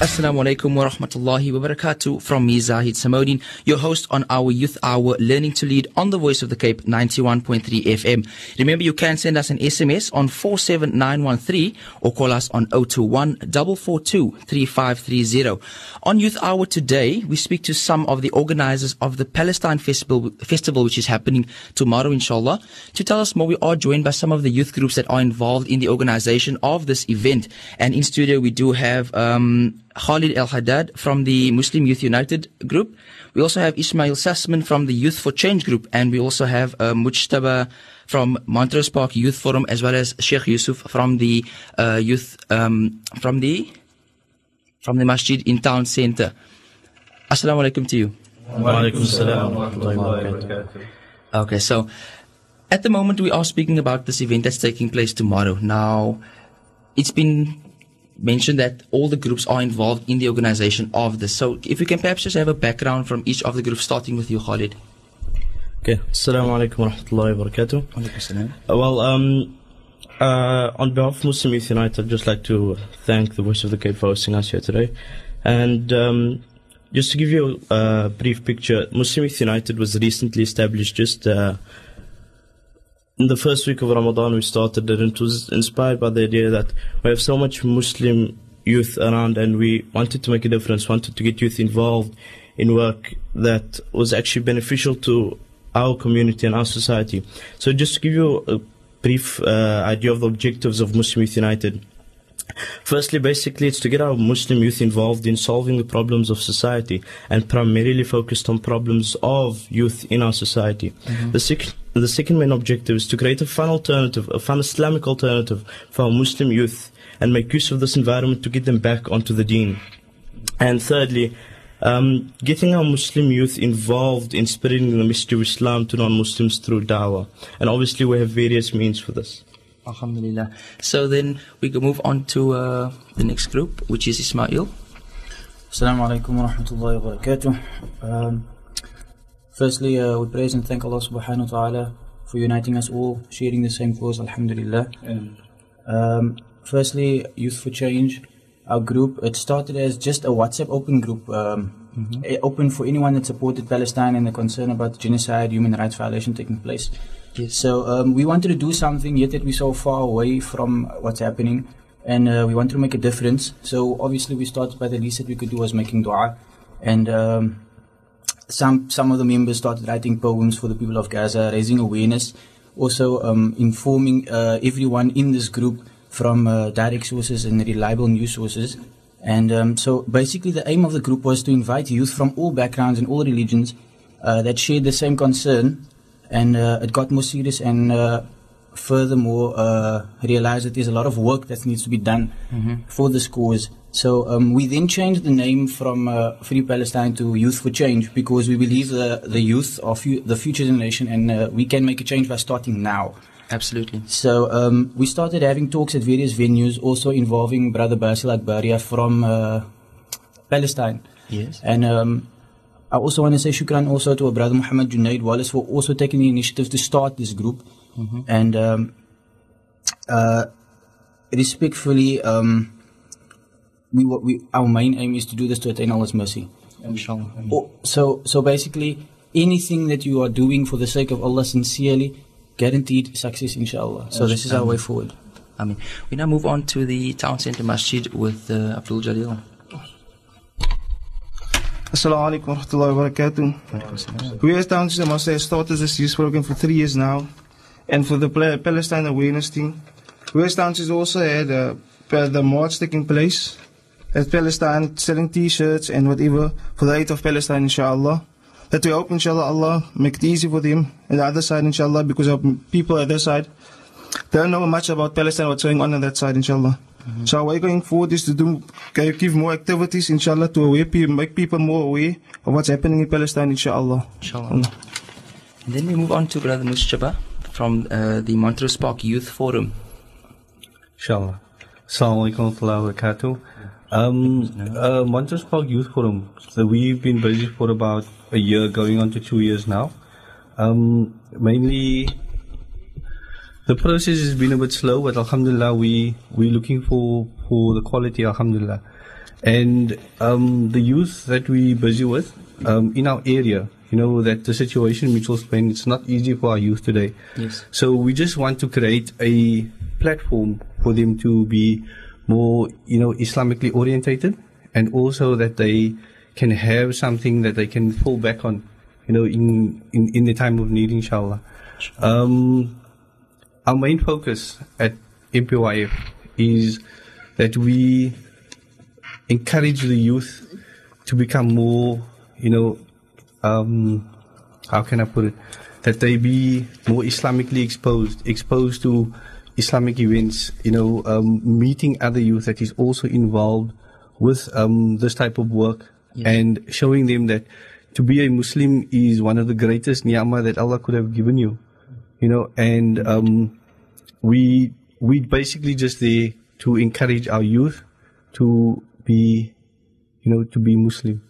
Assalamu alaikum wa rahmatullahi wa barakatuh from me, Zahid Samodin, your host on our Youth Hour Learning to Lead on the Voice of the Cape 91.3 FM. Remember, you can send us an SMS on 47913 or call us on 021 442 3530. On Youth Hour today, we speak to some of the organizers of the Palestine Festival, festival which is happening tomorrow, inshallah. To tell us more, we are joined by some of the youth groups that are involved in the organization of this event. And in studio, we do have, um, Khalid El Haddad from the Muslim Youth United group. We also have Ismail Sassman from the Youth for Change group, and we also have uh, Mujtaba from Montrose Park Youth Forum, as well as Sheikh Yusuf from the uh, youth um, from the from the masjid in town center. Assalamu alaikum to you. Okay, so at the moment we are speaking about this event that's taking place tomorrow. Now, it's been mentioned that all the groups are involved in the organization of this. So if we can perhaps just have a background from each of the groups, starting with you, Khalid. Okay. Assalamu alaikum wa rahmatullahi wa barakatuh. Uh, Well, um, uh, on behalf of Muslim Youth United, I'd just like to thank the Voice of the Cape for hosting us here today. And um, just to give you a brief picture, Muslim Youth United was recently established just uh, in the first week of Ramadan. We started it, and it was inspired by the idea that we have so much Muslim youth around, and we wanted to make a difference, wanted to get youth involved in work that was actually beneficial to our community and our society. So, just to give you a brief uh, idea of the objectives of Muslim Youth United. Firstly, basically, it's to get our Muslim youth involved in solving the problems of society and primarily focused on problems of youth in our society. The, sec- the second main objective is to create a fun alternative, a fun Islamic alternative for our Muslim youth and make use of this environment to get them back onto the deen. And thirdly, um, getting our Muslim youth involved in spreading the message of Islam to non-Muslims through dawah. And obviously we have various means for this. Alhamdulillah. So then we can move on to uh, the next group, which is Ismail. Assalamu alaikum wa rahmatullahi wa barakatuh. Um, firstly, uh, we praise and thank Allah subhanahu wa ta'ala for uniting us all, sharing the same cause, alhamdulillah. Um, firstly, Youth for Change, our group, it started as just a WhatsApp open group, um, eh, open for anyone that supported Palestine and the concern about genocide, human rights violation taking place. So um, we wanted to do something, yet that we're so far away from what's happening, and uh, we wanted to make a difference. So obviously, we started by the least that we could do was making dua, and um, some some of the members started writing poems for the people of Gaza, raising awareness, also um, informing uh, everyone in this group from uh, direct sources and reliable news sources. And um, so basically, the aim of the group was to invite youth from all backgrounds and all religions uh, that shared the same concern. And uh, it got more serious and uh, furthermore uh, realized that there's a lot of work that needs to be done for this cause. So um, we then changed the name from uh, Free Palestine to Youth for Change because we believe the, the youth are fu- the future generation and uh, we can make a change by starting now. Absolutely. So um, we started having talks at various venues, also involving Brother Basil Akbaria from uh, Palestine. Yes. And um, I also want to say shukran also to our brother Muhammad Junaid Wallace for also taking the initiative to start this group. And um, uh, respectfully, um, we, we our main aim is to do this to attain Allah's mercy. Inshallah. Oh, so, so basically, anything that you are doing for the sake of Allah sincerely, guaranteed success, inshallah. So this is our way forward. I mean, we now move on to the town center masjid with uh, Abdul Jalil. Assalamu alaikum wa rahmatullahi wa barakatuh. We as Townsend must have started this youth program for three years now. And for the Palestine awareness team, we as Town Centre also had uh, the march taking place at Palestine, selling t-shirts and whatever for the aid of Palestine, inshallah. That we hope, inshallah, Allah make it easy for them. And the other side, inshallah, because of people at their side, they don't know much about Palestine, what's going on on that side, inshallah. So our way going forward is to do, okay, give more activities, inshallah, to aware people, make people more aware of what's happening in Palestine, inshallah. Inshallah. And then we move on to Brother Mujtaba from uh, the Montrose Park Youth Forum. Inshallah. Assalamu alaikum wa rahmatullahi wa barakatuh. Um, uh, Montrose Park Youth Forum. So we've been busy for about a year, going on to two years now. Um, mainly, the process has been a bit slow, but Alhamdulillah, we we're looking for for the quality. Alhamdulillah, And um, the youth that we busy with um, in our area, you know, that the situation in Mitchell's Plain, it's not easy for our youth today. Yes. So we just want to create a platform for them to be more, you know, Islamically orientated and also that they can have something that they can fall back on, you know, in, in, in the time of need, inshallah. Um, our main focus at MPYF is that we encourage the youth to become more, you know, um, how can I put it? That they be more Islamically exposed, exposed to Islamic events, you know, um, meeting other youth that is also involved with um, this type of work and showing them that to be a Muslim is one of the greatest ni'mah that Allah could have given you, you know, and um, we we basically just there to encourage our youth to be, you know, to be Muslim.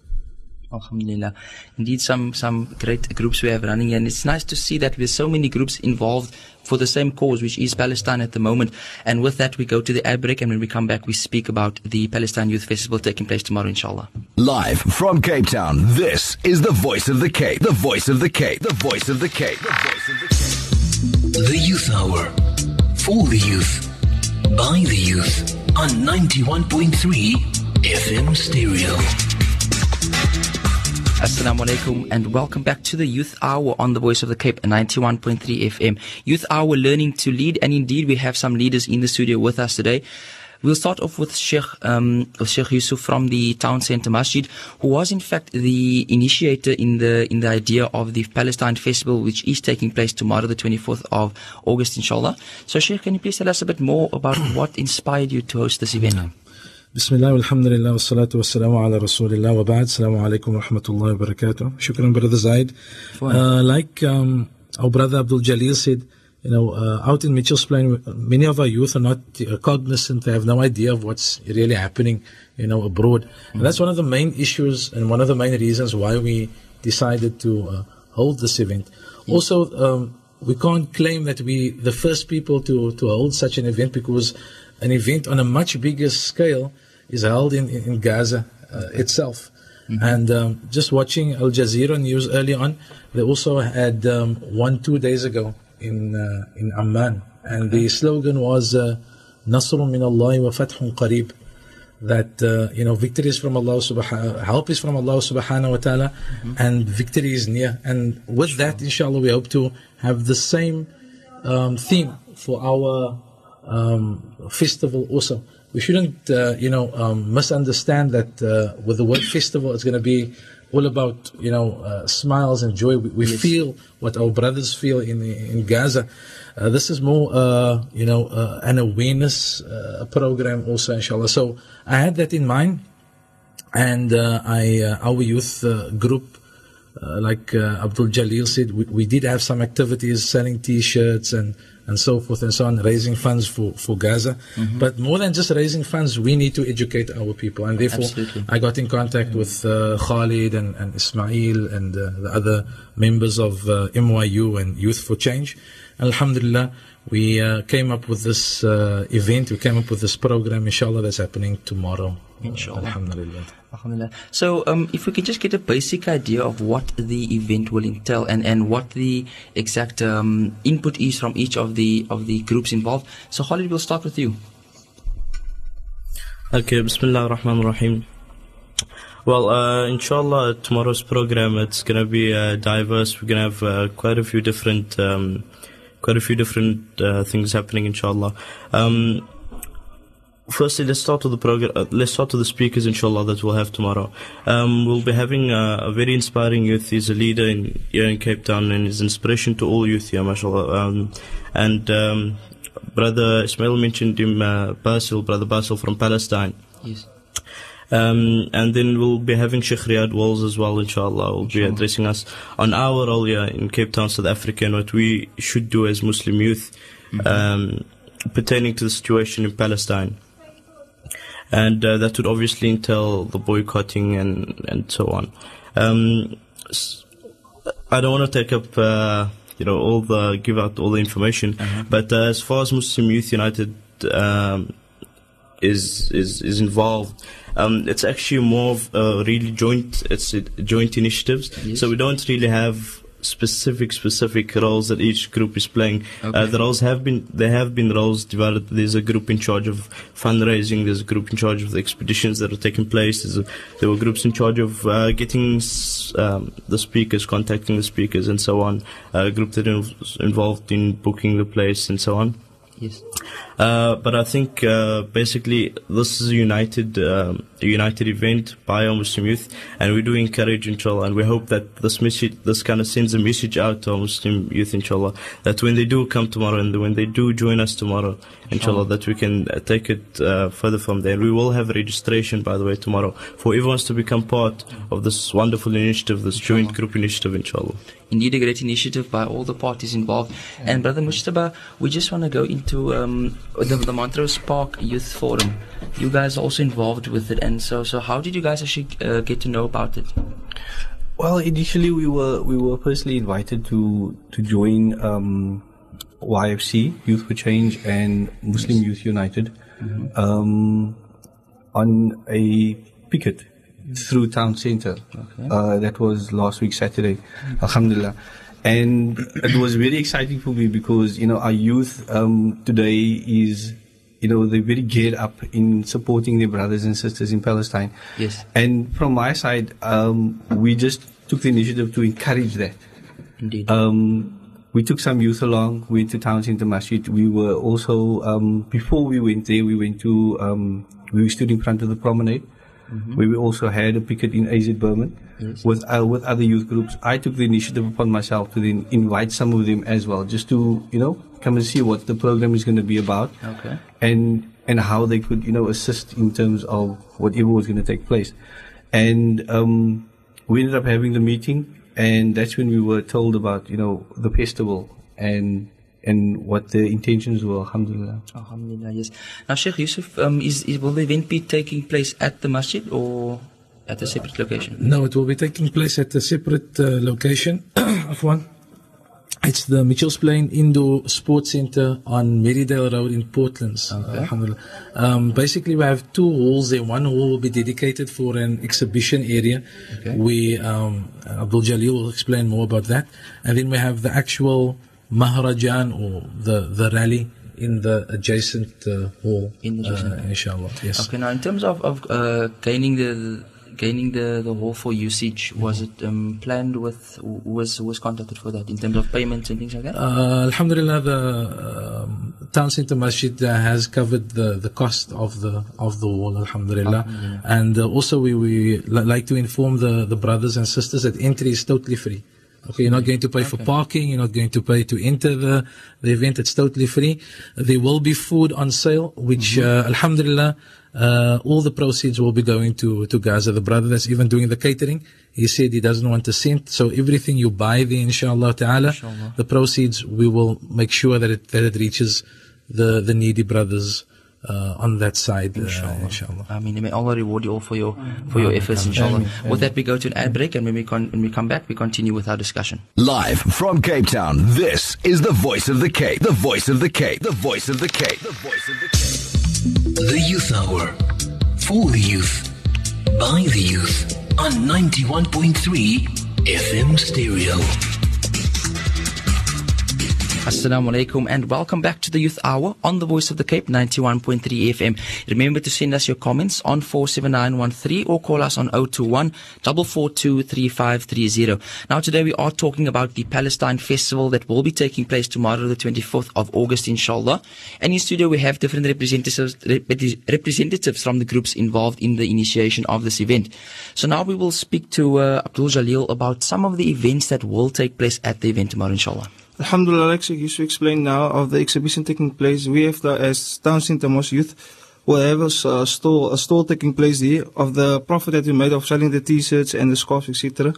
Alhamdulillah. Indeed, some, some great groups we have running. And it's nice to see that there's so many groups involved for the same cause, which is Palestine at the moment. And with that, we go to the ad break. And when we come back, we speak about the Palestine Youth Festival taking place tomorrow, inshallah. Live from Cape Town, this is the voice of the Cape. The voice of the Cape. The voice of the Cape. The voice of the Cape. The Youth Hour. For the youth. By the youth. On 91.3 FM Stereo. Assalamu alaikum and welcome back to the Youth Hour on the Voice of the Cape 91.3 FM. Youth Hour learning to lead and indeed we have some leaders in the studio with us today. We'll start off with Sheikh, um, with Sheikh Yusuf from the Town Center Masjid, who was in fact the initiator in the, in the idea of the Palestine Festival, which is taking place tomorrow, the 24th of August, inshallah. So Sheikh, can you please tell us a bit more about what inspired you to host this event? بسم الله والحمد لله والصلاة والسلام على رسول الله وبعد السلام عليكم ورحمة الله وبركاته شكرا brother Zaid uh, like um, our brother Abdul Jalil said you know uh, out in Mitchell's Plain many of our youth are not uh, cognizant. They have no idea of what's really happening you know abroad. And that's one of the main issues and one of the main reasons why we decided to uh, hold this event. Also um, we can't claim that we the first people to, to hold such an event because an event on a much bigger scale is held in, in, in Gaza uh, itself. And um, just watching Al Jazeera news early on, they also had um, one two days ago in uh, in Amman, and the slogan was uh, "Nasr min Allah wa Fathun Qarib." That uh, you know, victory is from Allah subhanahu, help is from Allah subhanahu wa taala, and victory is near. And with that, inshallah, we hope to have the same um, theme for our um, festival also. We shouldn't, uh, you know, um, misunderstand that uh, with the word festival, it's going to be all about, you know, uh, smiles and joy. We, we feel what our brothers feel in in Gaza. Uh, this is more, uh, you know, uh, an awareness uh, program also, inshallah. So I had that in mind, and uh, I, uh, our youth uh, group uh, like uh, Abdul Jalil said, we, we did have some activities selling T-shirts and, and so forth and so on, raising funds for, for Gaza. But more than just raising funds, we need to educate our people. And therefore, Absolutely. I got in contact with uh, Khalid and, and Ismail and uh, the other members of uh, MYU and Youth for Change. Alhamdulillah, we uh, came up with this uh, event, we came up with this program, inshallah, that's happening tomorrow. Inshallah. Alhamdulillah. Alhamdulillah. So, um, if we could just get a basic idea of what the event will entail and, and what the exact um, input is from each of the of the groups involved. So, Khalid, we'll start with you. Okay, Bismillah ar-Rahman ar-Rahim. Well, uh, inshallah, tomorrow's program it's gonna be uh, diverse. We're gonna have uh, quite a few different, um, quite a few different uh, things happening. Inshallah. Um, firstly, let's start with the program. Uh, let's start the speakers, inshallah, that we'll have tomorrow. Um, we'll be having uh, a very inspiring youth. He's a leader in here in Cape Town and is inspiration to all youth here, mashallah. Um, and um, brother Ismail mentioned him, uh, Basil, brother Basil from Palestine. Yes. Um, and then we'll be having Sheikh Riyad Walls as well, inshallah. Will be addressing us on our role here in Cape Town, South Africa, and what we should do as Muslim youth um, pertaining to the situation in Palestine. And uh, that would obviously entail the boycotting and, and so on. Um, I don't want to take up, uh, you know, all the give out all the information, but uh, as far as Muslim Youth United, um, is is is involved. Um, it's actually more of a really joint. It's a joint initiatives. Yes. So we don't really have specific specific roles that each group is playing. Uh, the roles have been there have been roles developed. There's a group in charge of fundraising. There's a group in charge of the expeditions that are taking place. There's a, there were groups in charge of uh, getting s- um, the speakers, contacting the speakers, and so on. a group that was involved in booking the place and so on. Yes. Uh, but I think uh, basically this is a united, um, a united event by our Muslim youth, and we do encourage, inshallah, and we hope that this message, this kind of sends a message out to our Muslim youth, inshallah, that when they do come tomorrow and when they do join us tomorrow, inshallah, that we can uh, take it uh, further from there. We will have a registration, by the way, tomorrow for everyone to become part of this wonderful initiative, this joint group initiative, inshallah. Indeed, a great initiative by all the parties involved. And Brother Mujtaba, we just want to go into um, the, the Montrose Park Youth Forum. You guys are also involved with it, and so so how did you guys actually uh, get to know about it? Well, initially we were we were personally invited to to join um, YFC Youth for Change and Muslim Youth United um, on a picket through town centre. Uh, that was last week Saturday, Alhamdulillah. And it was very exciting for me because you know our youth um, today is you know they're very geared up in supporting their brothers and sisters in Palestine. Yes. And from my side, um, we just took the initiative to encourage that. Indeed. Um, we took some youth along, We went to Town Centre Masjid. We were also, um, before we went there, we went to, um, we stood in front of the promenade, where we also had a picket in AZ Berman with, uh, with other youth groups. I took the initiative upon myself to then invite some of them as well, just to, you know, come and see what the program is going to be about Okay. and and how they could you know assist in terms of whatever was going to take place and um, we ended up having the meeting and that's when we were told about you know the festival and and what the intentions were alhamdulillah Alhamdulillah, yes. Now, Sheikh Yusuf, um, is, is will the event be taking place at the masjid or at a separate location? No, it will be taking place at a separate uh, location of one. It's the Mitchells Plain Indoor Sports Center on Merrydale Road in Portlands. Alhamdulillah. Um, basically, we have two halls there. One hall will be dedicated for an exhibition area. Okay. We, um, Abdul Jalil will explain more about that. And then we have the actual Maharajan or the, the rally in the adjacent uh, hall. In the adjacent uh, inshallah. Yes. Okay, now in terms of, of uh, gaining the gaining the, the hall for usage, was it um, planned with, was, was contacted for that in terms of payments and things like that? Uh, Alhamdulillah, the um, town center masjid uh, has covered the, the cost of the of the wall. Alhamdulillah, and uh, also we we li- like to inform the the brothers and sisters that entry is totally free. Okay, you're not going to pay for parking. You're not going to pay to enter the the event. It's totally free. There will be food on sale, which uh, Alhamdulillah. Uh, all the proceeds will be going to, to Gaza. The brother that's even doing the catering, he said he doesn't want a cent. So everything you buy there, inshallah ta'ala, the proceeds, we will make sure that it, that it reaches the, the needy brothers, uh, on that side, inshallah. Uh, inshallah. I mean, may Allah reward you all for your for your efforts, inshallah. With that, we go to an ad break, and when we con- when we come back, we continue with our discussion. Live from Cape Town, this is the voice of the Cape. The voice of the Cape. The voice of the Cape. The voice of the Cape. The Youth Hour. For the youth. By the youth. On 91.3 FM Stereo. Assalamu alaikum and welcome back to the Youth Hour on the Voice of the Cape 91.3 FM. Remember to send us your comments on 47913 or call us on 021 442 3530. Now today we are talking about the Palestine Festival that will be taking place tomorrow the 24th of August inshallah. And in studio we have different representatives rep- representatives from the groups involved in the initiation of this event. So now we will speak to uh, Abdul Jalil about some of the events that will take place at the event tomorrow inshallah. Alhamdulillah, like you to explain now of the exhibition taking place, we have the as Town Center Mosque Youth will have a store, a store taking place there of the profit that we made of selling the t-shirts and the scarves, etc.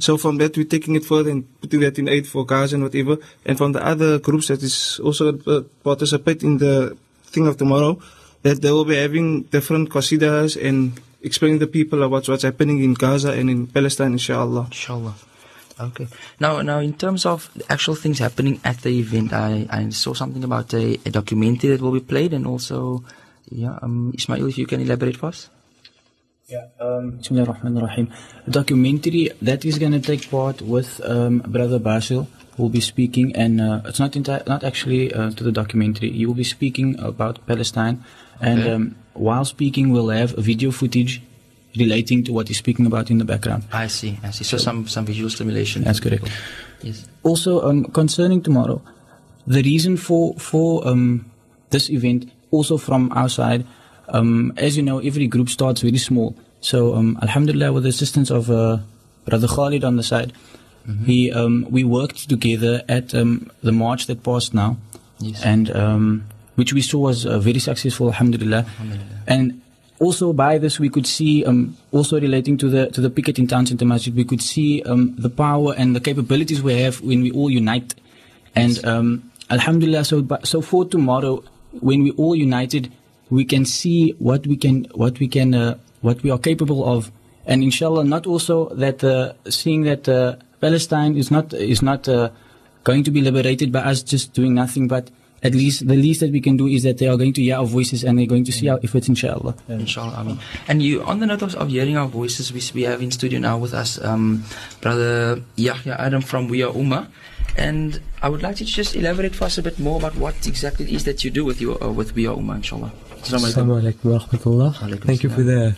So from that we're taking it further and putting that in aid for Gaza and whatever. And from the other groups that is also uh, participate in the thing of tomorrow, that they will be having different qasidas and explaining to people about what's happening in Gaza and in Palestine, inshallah. Inshallah. Okay. Now, now, in terms of actual things happening at the event, I, I saw something about a, a documentary that will be played, and also Yeah, um, Ismail, if you can elaborate for us. Yeah, um, Bismillah ar-Rahman ar-Rahim. The documentary that is going to take part with um, Brother Basil, who will be speaking, and uh, it's not enti- not actually uh, to the documentary. He will be speaking about Palestine, and um, while speaking, we'll have video footage relating to what he's speaking about in the background. I see, I see. So some, some visual stimulation. That's correct. Yes. Also, um, concerning tomorrow, the reason for for um, this event, also from our side, um, as you know, every group starts very small. So, um, Alhamdulillah, with the assistance of uh, Brother Khalid on the side, he um, we worked together at um, the march that passed now, Yes. and um, which we saw was uh, very successful, Alhamdulillah. And also by this we could see um, also relating to the to the picket in town center masjid we could see um, the power and the capabilities we have when we all unite. And um, alhamdulillah so so for tomorrow when we all united we can see what we can what we can uh, what we are capable of. And inshallah not also that uh, seeing that uh, Palestine is not is not uh, going to be liberated by us just doing nothing but at least the least that we can do is that they are going to hear our voices and they're going to see our efforts inshallah Inshallah, I mean. And you, on the note of, of hearing our voices, we, we have in studio now with us um, Brother Yahya Adam from We Are Ummah. And I would like you to just elaborate for us a bit more about what exactly it is that you do with your uh, with We Are Ummah, inshallah. Assalamu alaikum. Assalamu alaikum wa rahmatullah. Thank you for the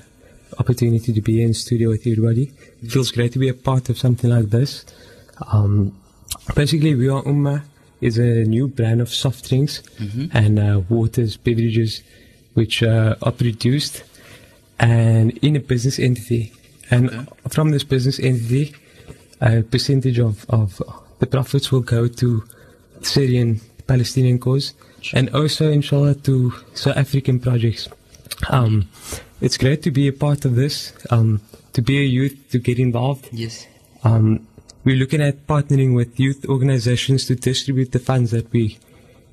opportunity to be in studio with everybody. It feels great to be a part of something like this. Um, basically, We Are Ummah is a new brand of soft drinks and uh, waters, beverages, which uh, are produced and in a business entity. And from this business entity, a percentage of, of the profits will go to Syrian Palestinian cause and also inshallah to South African projects. Um, it's great to be a part of this, um, to be a youth, to get involved. Yes. Um, we're looking at partnering with youth organizations to distribute the funds that we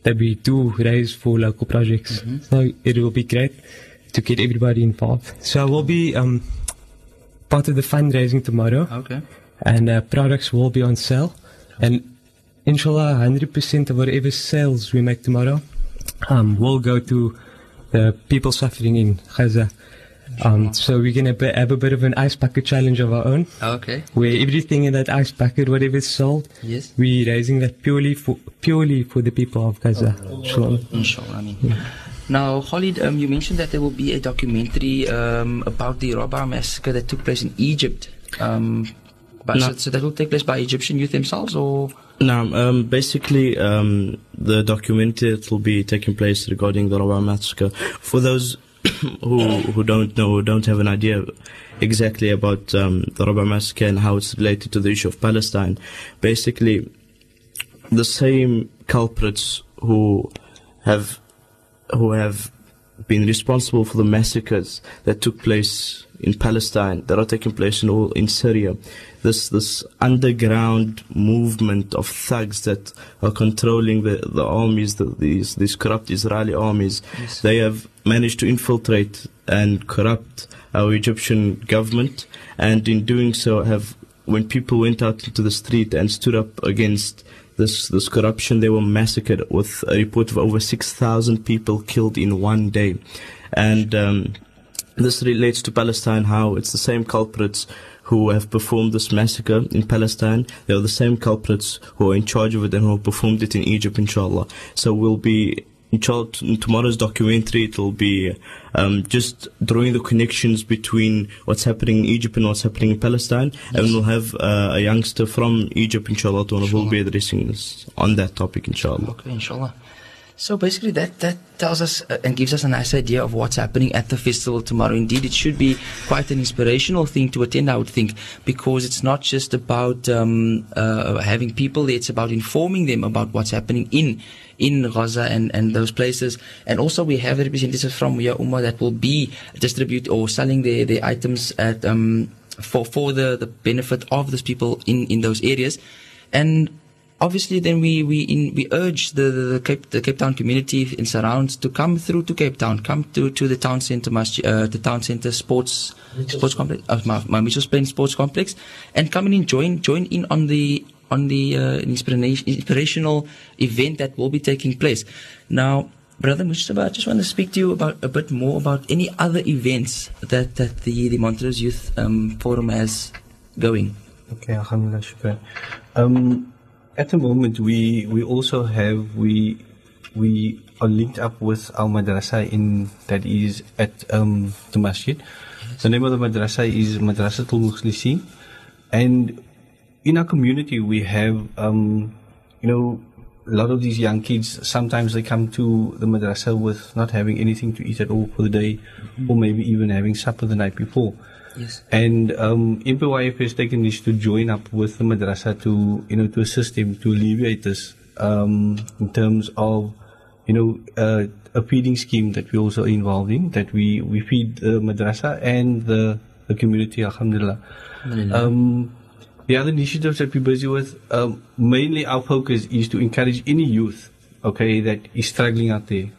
that we do raise for local projects. So it will be great to get everybody involved. So we'll be um, part of the fundraising tomorrow Okay. and uh, products will be on sale. And inshallah, 100% of whatever sales we make tomorrow um, will go to the people suffering in Gaza. Um, so we're going to have a bit of an ice bucket challenge of our own, Okay. where everything in that ice bucket, whatever is sold, Yes. we're raising that purely for purely for the people of Gaza. Inshallah. Inshallah, I mean. Now, Khalid, um, you mentioned that there will be a documentary um, about the Rabaa massacre that took place in Egypt. Um, but No. so, so that will take place by Egyptian youth themselves, or Now, um, basically, um, the documentary that will be taking place regarding the Rabaa massacre. For those who who don't know, don't have an idea exactly about um, the Rabaa massacre and how it's related to the issue of Palestine, basically, the same culprits who have who have been responsible for the massacres that took place in Palestine, that are taking place in all in Syria. This this underground movement of thugs that are controlling the, the armies, the, these these corrupt Israeli armies, they have managed to infiltrate and corrupt our Egyptian government, and in doing so, have when people went out into the street and stood up against this this corruption, they were massacred with a report of over six thousand people killed in one day, and um, this relates to Palestine. How it's the same culprits who have performed this massacre in Palestine. They are the same culprits who are in charge of it and who performed it in Egypt, inshallah. So we'll be inshallah tomorrow's documentary. It will be um, just drawing the connections between what's happening in Egypt and what's happening in Palestine, and we'll have uh, a youngster from Egypt, inshallah, to who will be addressing us on that topic, inshallah. Okay, inshallah. So basically, that, that tells us uh, and gives us a nice idea of what's happening at the festival tomorrow. Indeed, it should be quite an inspirational thing to attend, I would think, because it's not just about um, uh, having people it's about informing them about what's happening in in Gaza and, and those places. And also, we have representatives from Ya Ummah that will be distribute or selling their, their items at um, for for the, the benefit of those people in, in those areas. And obviously then we we in, we urge the, the, the Cape the Cape Town community in surrounds to come through to Cape Town, come to, to the town centre uh, the town centre sports sports complex, uh, my, my Mitchell's Plain Sports Complex, and come in and join join in on the on the uh, inspiration, inspirational event that will be taking place. Now, Brother Mustafa, I just want to speak to you about a bit more about any other events that, that the, the Montrose Youth um, Forum has going. Okay, Alhamdulillah, shukran. Um, at the moment, we we also have we we are linked up with our madrasa in that is at um, the masjid. The name of the madrasa is Madrasatul Mukhlisin, and in our community we have um, you know a lot of these young kids sometimes they come to the madrasa with not having anything to eat at all for the day or maybe even having supper the night before Yes. and um, MPYF has taken this to join up with the madrasa to you know to assist them to alleviate this um, in terms of you know uh, a feeding scheme that we also involved in that we we feed the madrasa and the the community alhamdulillah. Um, the other initiatives that we're busy with, um, mainly our focus is to encourage any youth, okay, that is struggling out there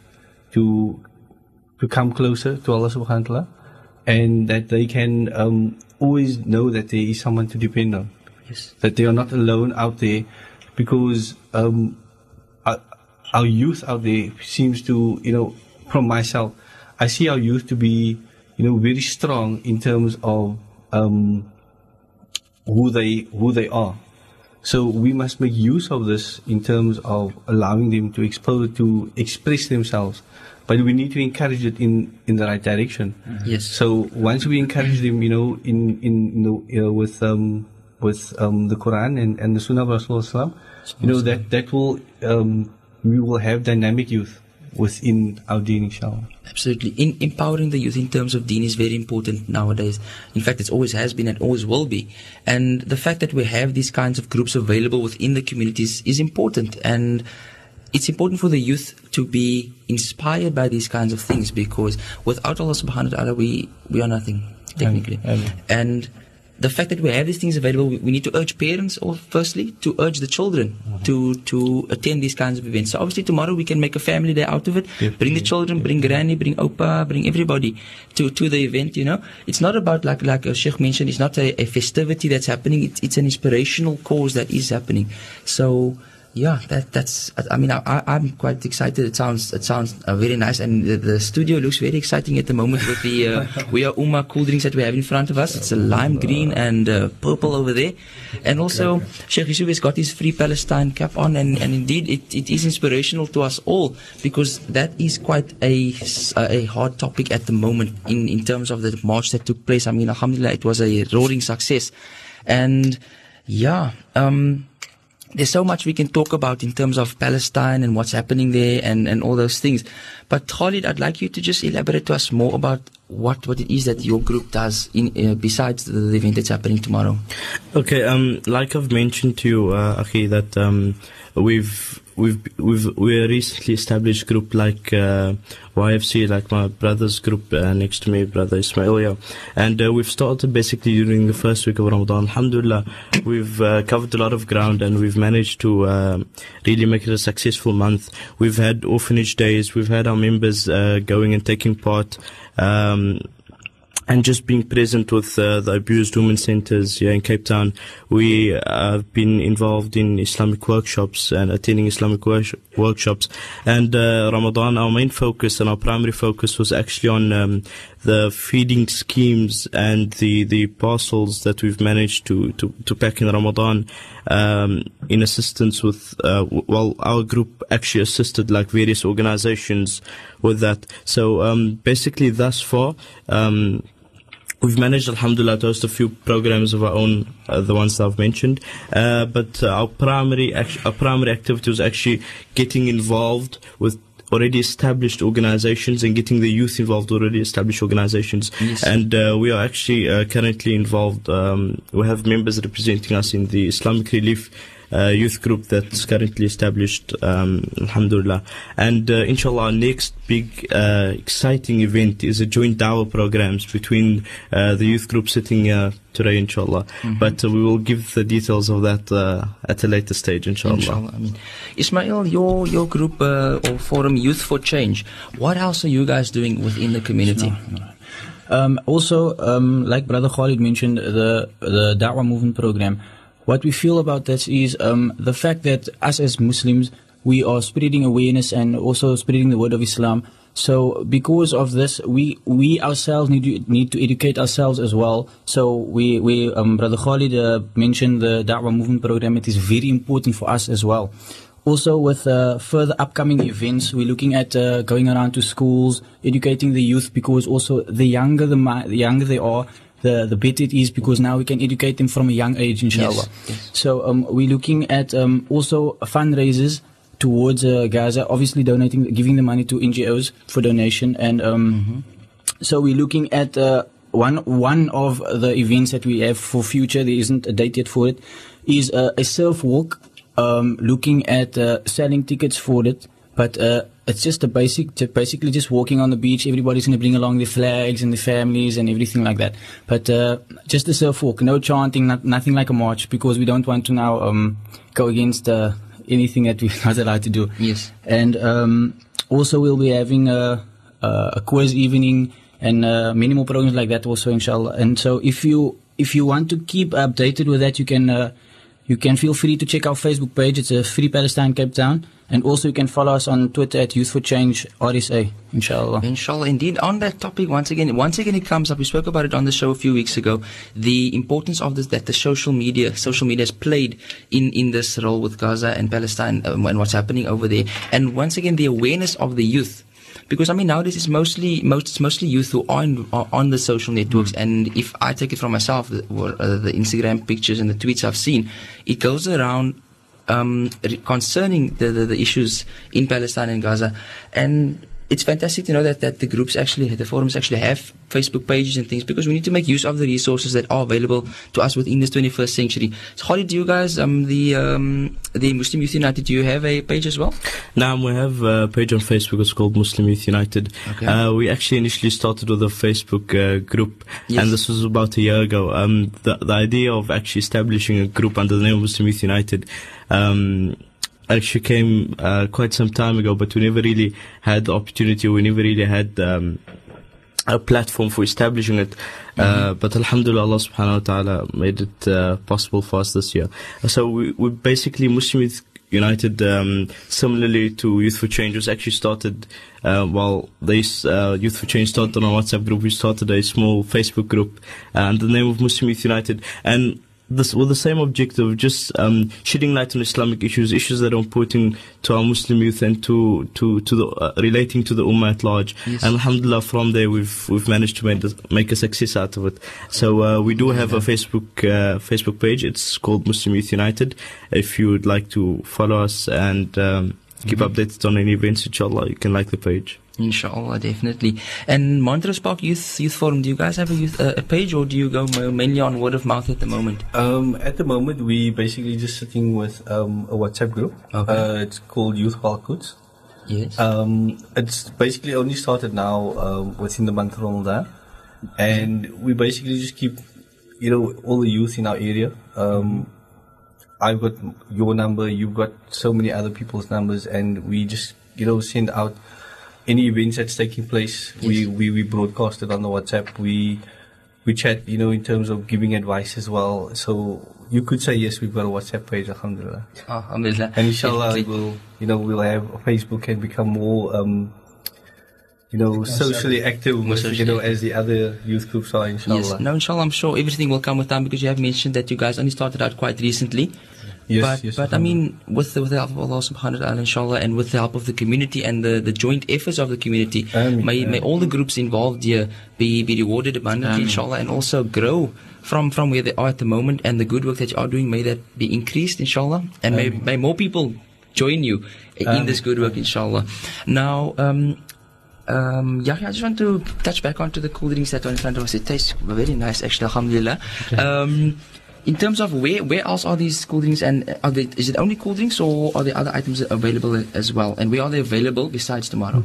to to come closer to Allah subhanahu wa ta'ala and that they can um, always know that there is someone to depend on. Yes. That they are not alone out there because um, our, our youth out there seems to, you know, from myself, I see our youth to be, you know, very strong in terms of um, who they who they are. So we must make use of this in terms of allowing them to expose to express themselves, but we need to encourage it in in the right direction. Yes. So once we encourage them, you know, in in you know, you know with um with um the Quran and, and the Sunnah of Rasulullah, you know that that will um we will have dynamic youth within our deen, inshallah. Absolutely. In empowering the youth in terms of deen is very important nowadays. In fact, it always has been and always will be. And the fact that we have these kinds of groups available within the communities is important. And it's important for the youth to be inspired by these kinds of things because without Allah subhanahu wa ta'ala, we, we are nothing, technically. And the fact that we have these things available, we, we need to urge parents, or firstly, to urge the children to to attend these kinds of events. So obviously, tomorrow we can make a family day out of it. Bring the children, bring granny, bring opa, bring everybody to to the event. You know, it's not about like like uh, Sheikh mentioned, it's not a, a festivity that's happening. It's it's an inspirational cause that is happening. So yeah, that that's. I mean, I, I'm quite excited. It sounds it sounds uh, very nice, and the, the studio looks very exciting at the moment with the uh, we are Ummah cool drinks that we have in front of us. It's a lime green and uh, purple over there, and also Sheikh Yusuf has got his Free Palestine cap on, and, and indeed it, it is inspirational to us all because that is quite a a hard topic at the moment in in terms of the march that took place. I mean, Alhamdulillah, it was a roaring success, and yeah. Um, there's so much we can talk about in terms of Palestine and what's happening there and, and all those things. But Khalid, I'd like you to just elaborate to us more about what, what it is that your group does in, uh, besides the, event that's happening tomorrow. Okay, um, like I've mentioned to you, uh, Akhi, that um, we've we've we've we're a recently established group like uh, YFC, like my brother's group uh, next to me, brother Ismail, yeah. and uh, we've started basically during the first week of Ramadan. Alhamdulillah, we've uh, covered a lot of ground and we've managed to um really make it a successful month. We've had orphanage days, we've had our members uh, going and taking part. Um, and just being present with uh, the abused women centers here in Cape Town, we uh, have been involved in Islamic workshops and attending Islamic wor- workshops. And uh, Ramadan, our main focus and our primary focus was actually on um, the feeding schemes and the, the parcels that we've managed to, to, to pack in Ramadan um, in assistance with, uh, well, our group actually assisted like various organizations with that. So um, basically, thus far, um, We've managed, alhamdulillah, to host a few programs of our own, uh, the ones that I've mentioned. Uh, but uh, our primary, act- our primary activity was actually getting involved with already established organizations and getting the youth involved with already established organizations. Yes. And uh, we are actually uh, currently involved. Um, we have members representing us in the Islamic Relief uh, youth group that's currently established, um, alhamdulillah. And uh, inshallah, our next big uh, exciting event is a joint dawah programs between uh, the youth group sitting here today, inshallah. But uh, we will give the details of that uh, at a later stage, inshallah. Inshallah. I mean, Ismail, your, your group uh, or forum, Youth for Change, what else are you guys doing within the community? Um, also, um, like Brother Khalid mentioned, the the Da'wah Movement Program. What we feel about this is um, the fact that us as Muslims, we are spreading awareness and also spreading the word of Islam. So because of this, we we ourselves need to need to educate ourselves as well. So we we um, brother Khalid uh, mentioned the Da'wah movement program. It is very important for us as well. Also, with uh, further upcoming events, we're looking at uh, going around to schools, educating the youth because also the younger the, the younger they are, the the better it is because now we can educate them from a young age, inshallah. Yes, So um, we're looking at um, also fundraisers towards uh, Gaza, obviously donating, giving the money to NGOs for donation, and um, so we're looking at uh, one one of the events that we have for future. There isn't a date yet for it. Is uh, a self walk. Um, looking at uh, selling tickets for it, but uh, it's just a basic, basically just walking on the beach. Everybody's going to bring along their flags and their families and everything like that. But uh, just a surf walk, no chanting, not, nothing like a march, because we don't want to now um, go against uh, anything that we're not allowed to do. Yes. And um, also, we'll be having a, a, a quiz evening and uh, many more programs like that also, inshallah. And so, if you if you want to keep updated with that, you can uh, you can feel free to check our Facebook page. It's a Free Palestine Cape Town, and also you can follow us on Twitter at Youth for Change RSA, inshallah. Inshallah, indeed. On that topic, once again, once again, it comes up. We spoke about it on the show a few weeks ago. The importance of this that the social media, social media has played in in this role with Gaza and Palestine um, and what's happening over there. And once again, the awareness of the youth. Because I mean nowadays it's mostly most it's mostly youth who are, in, are on the social networks, and if I take it from myself, the, uh, the Instagram pictures and the tweets I've seen, it goes around um, concerning the, the, the issues in Palestine and Gaza. And it's fantastic to know that, that the groups actually, the forums actually have Facebook pages and things because we need to make use of the resources that are available to us within this 21st century. So, how did you guys, um, the um, the Muslim Youth United, do you have a page as well? Now we have a page on Facebook. It's called Muslim Youth United. Okay. Uh, we actually initially started with a Facebook uh, group, Yes. and this was about a year ago. Um, the the idea of actually establishing a group under the name of Muslim Youth United. Um, Actually came uh, quite some time ago, but we never really had the opportunity. We never really had um, a platform for establishing it. Uh, but Alhamdulillah, Allah subhanahu wa ta'ala made it uh, possible for us this year. So we, we basically Muslim Youth United, um, similarly to Youth for Change, was actually started uh, while this uh, Youth for Change started on our WhatsApp group. We started a small Facebook group uh, under the name of Muslim Youth United, and this with the same objective, of just um, shedding light on Islamic issues, issues that are important to our Muslim youth and to to to the uh, relating to the ummah at large. Yes. And Alhamdulillah, from there we've we've managed to make this, make a success out of it. So uh, we do have a Facebook uh, Facebook page. It's called Muslim Youth United. If you would like to follow us and um, keep updated on any events, inshallah, you can like the page. Inshallah, definitely. And Montrose Park Youth Youth Forum, do you guys have a youth uh, a page or do you go mainly on word of mouth at the moment? Um, at the moment, we basically just sitting with um, a WhatsApp group. Okay. Uh, it's called Youth Halkuts. Yes. Um, it's basically only started now um, within the month of Ramadan, and we basically just keep, you know, all the youth in our area. Um, I've got your number, you've got so many other people's numbers, and we just, you know, send out any events that's taking place. We, we we broadcast it on the WhatsApp. We we chat, you know, in terms of giving advice as well. So you could say yes, we've got a WhatsApp page, Alhamdulillah. Alhamdulillah. And inshallah, we'll, you know, we'll have Facebook and become more, um, you know, socially active, More with, you socially know, as the other youth groups are, inshallah. Yes. No, inshallah, I'm sure everything will come with time because you have mentioned that you guys only started out quite recently. Yes, but, yes, but I mean, with the, with the help of Allah subhanahu wa ta'ala, inshallah, and with the help of the community and the, the joint efforts of the community, Ameen, may, may all the groups involved here be, be rewarded abundantly, inshallah, and also grow from, from where they are at the moment and the good work that you are doing, may that be increased, inshallah, and may, may more people join you in this good work, inshallah. Now, um, um, yeah, I just want to touch back onto the cool drinks that are in front of us. It tastes very nice, actually, alhamdulillah. Um, in terms of where where else are these cool drinks and uh, are they, is it only cool drinks or are there other items available as well? And where are they available besides tomorrow?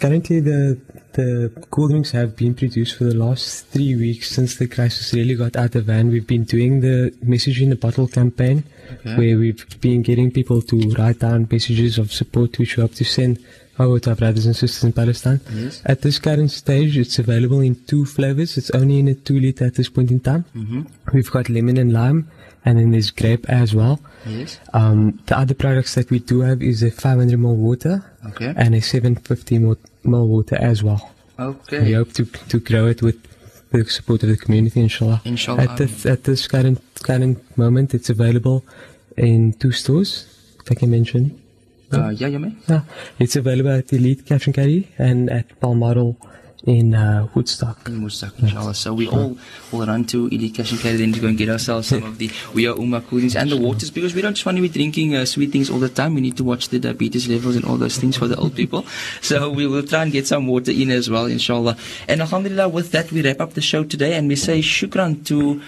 Currently, the the cool drinks have been produced for the last three weeks since the crisis really got out of hand. We've been doing the message in the bottle campaign, where we've been getting people to write down messages of support, which we hope to send over to our brothers and sisters in Palestine. Yes. At this current stage, it's available in two flavors. It's only in a two liter at this point in time. Mhm. We've got lemon and lime, and then there's grape as well. Yes. Um, the other products that we do have is a 500 ml water Okay. and a 750 ml ml water as well. Okay. We hope to to grow it with the support of the community, inshallah. Inshallah. At this at this current current moment, it's available in two stores. If I can mention. Uh, yeah, yeah, man. Yeah, it's available at Elite Cash and Carry and at Palmaral in uh, Woodstock. In Woodstock, inshallah. So we all will run to Elite Cash and Carry then to go and get ourselves some of the We Are Ummah cool things and the waters because we don't just want to be drinking uh, sweet things all the time. We need to watch the diabetes levels and all those things for the old people. So we will try and get some water in as well, inshallah. And alhamdulillah, with that, we wrap up the show today and we say shukran to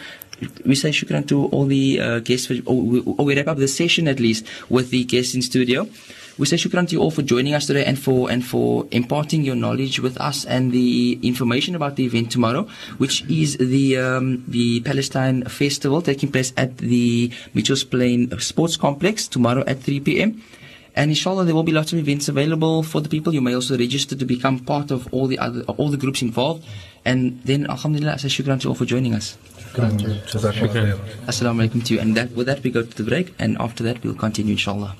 we say shukran to all the uh, guests, for, or, we, or we wrap up the session at least with the guests in studio. We say shukran to you all for joining us today and for and for imparting your knowledge with us and the information about the event tomorrow, which is the um, the Palestine Festival taking place at the Mitchells Plain Sports Complex tomorrow at 3 p.m. And inshallah, there will be lots of events available for the people. You may also register to become part of all the other all the groups involved. And then, alhamdulillah, I say shukran to all for joining us. Assalamu alaikum to you. And that, with that, we go to the break. And after that, we'll continue, inshallah.